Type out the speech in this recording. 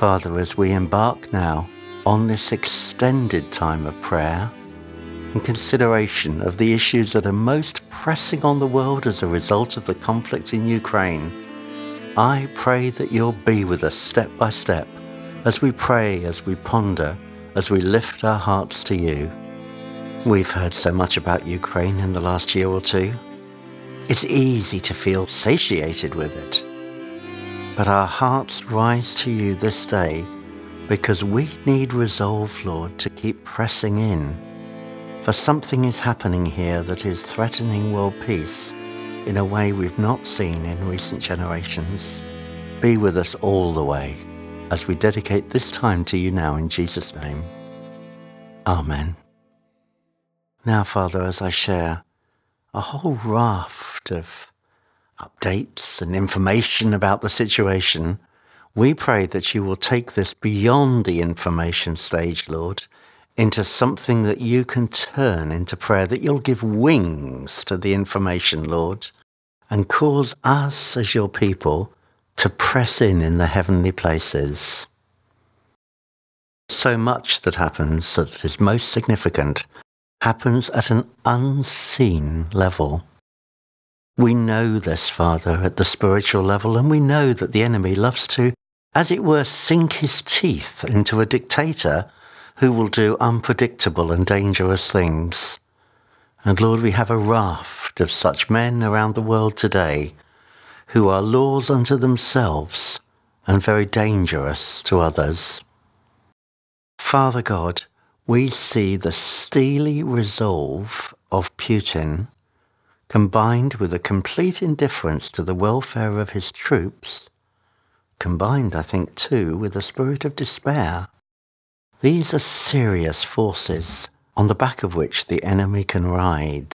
Father, as we embark now on this extended time of prayer and consideration of the issues that are most pressing on the world as a result of the conflict in Ukraine, I pray that you'll be with us step by step as we pray, as we ponder, as we lift our hearts to you. We've heard so much about Ukraine in the last year or two. It's easy to feel satiated with it. But our hearts rise to you this day because we need resolve, Lord, to keep pressing in. For something is happening here that is threatening world peace in a way we've not seen in recent generations. Be with us all the way as we dedicate this time to you now in Jesus' name. Amen. Now, Father, as I share a whole raft of updates and information about the situation, we pray that you will take this beyond the information stage, Lord, into something that you can turn into prayer, that you'll give wings to the information, Lord, and cause us as your people to press in in the heavenly places. So much that happens that is most significant happens at an unseen level. We know this, Father, at the spiritual level, and we know that the enemy loves to, as it were, sink his teeth into a dictator who will do unpredictable and dangerous things. And Lord, we have a raft of such men around the world today who are laws unto themselves and very dangerous to others. Father God, we see the steely resolve of Putin combined with a complete indifference to the welfare of his troops, combined, I think, too, with a spirit of despair. These are serious forces on the back of which the enemy can ride.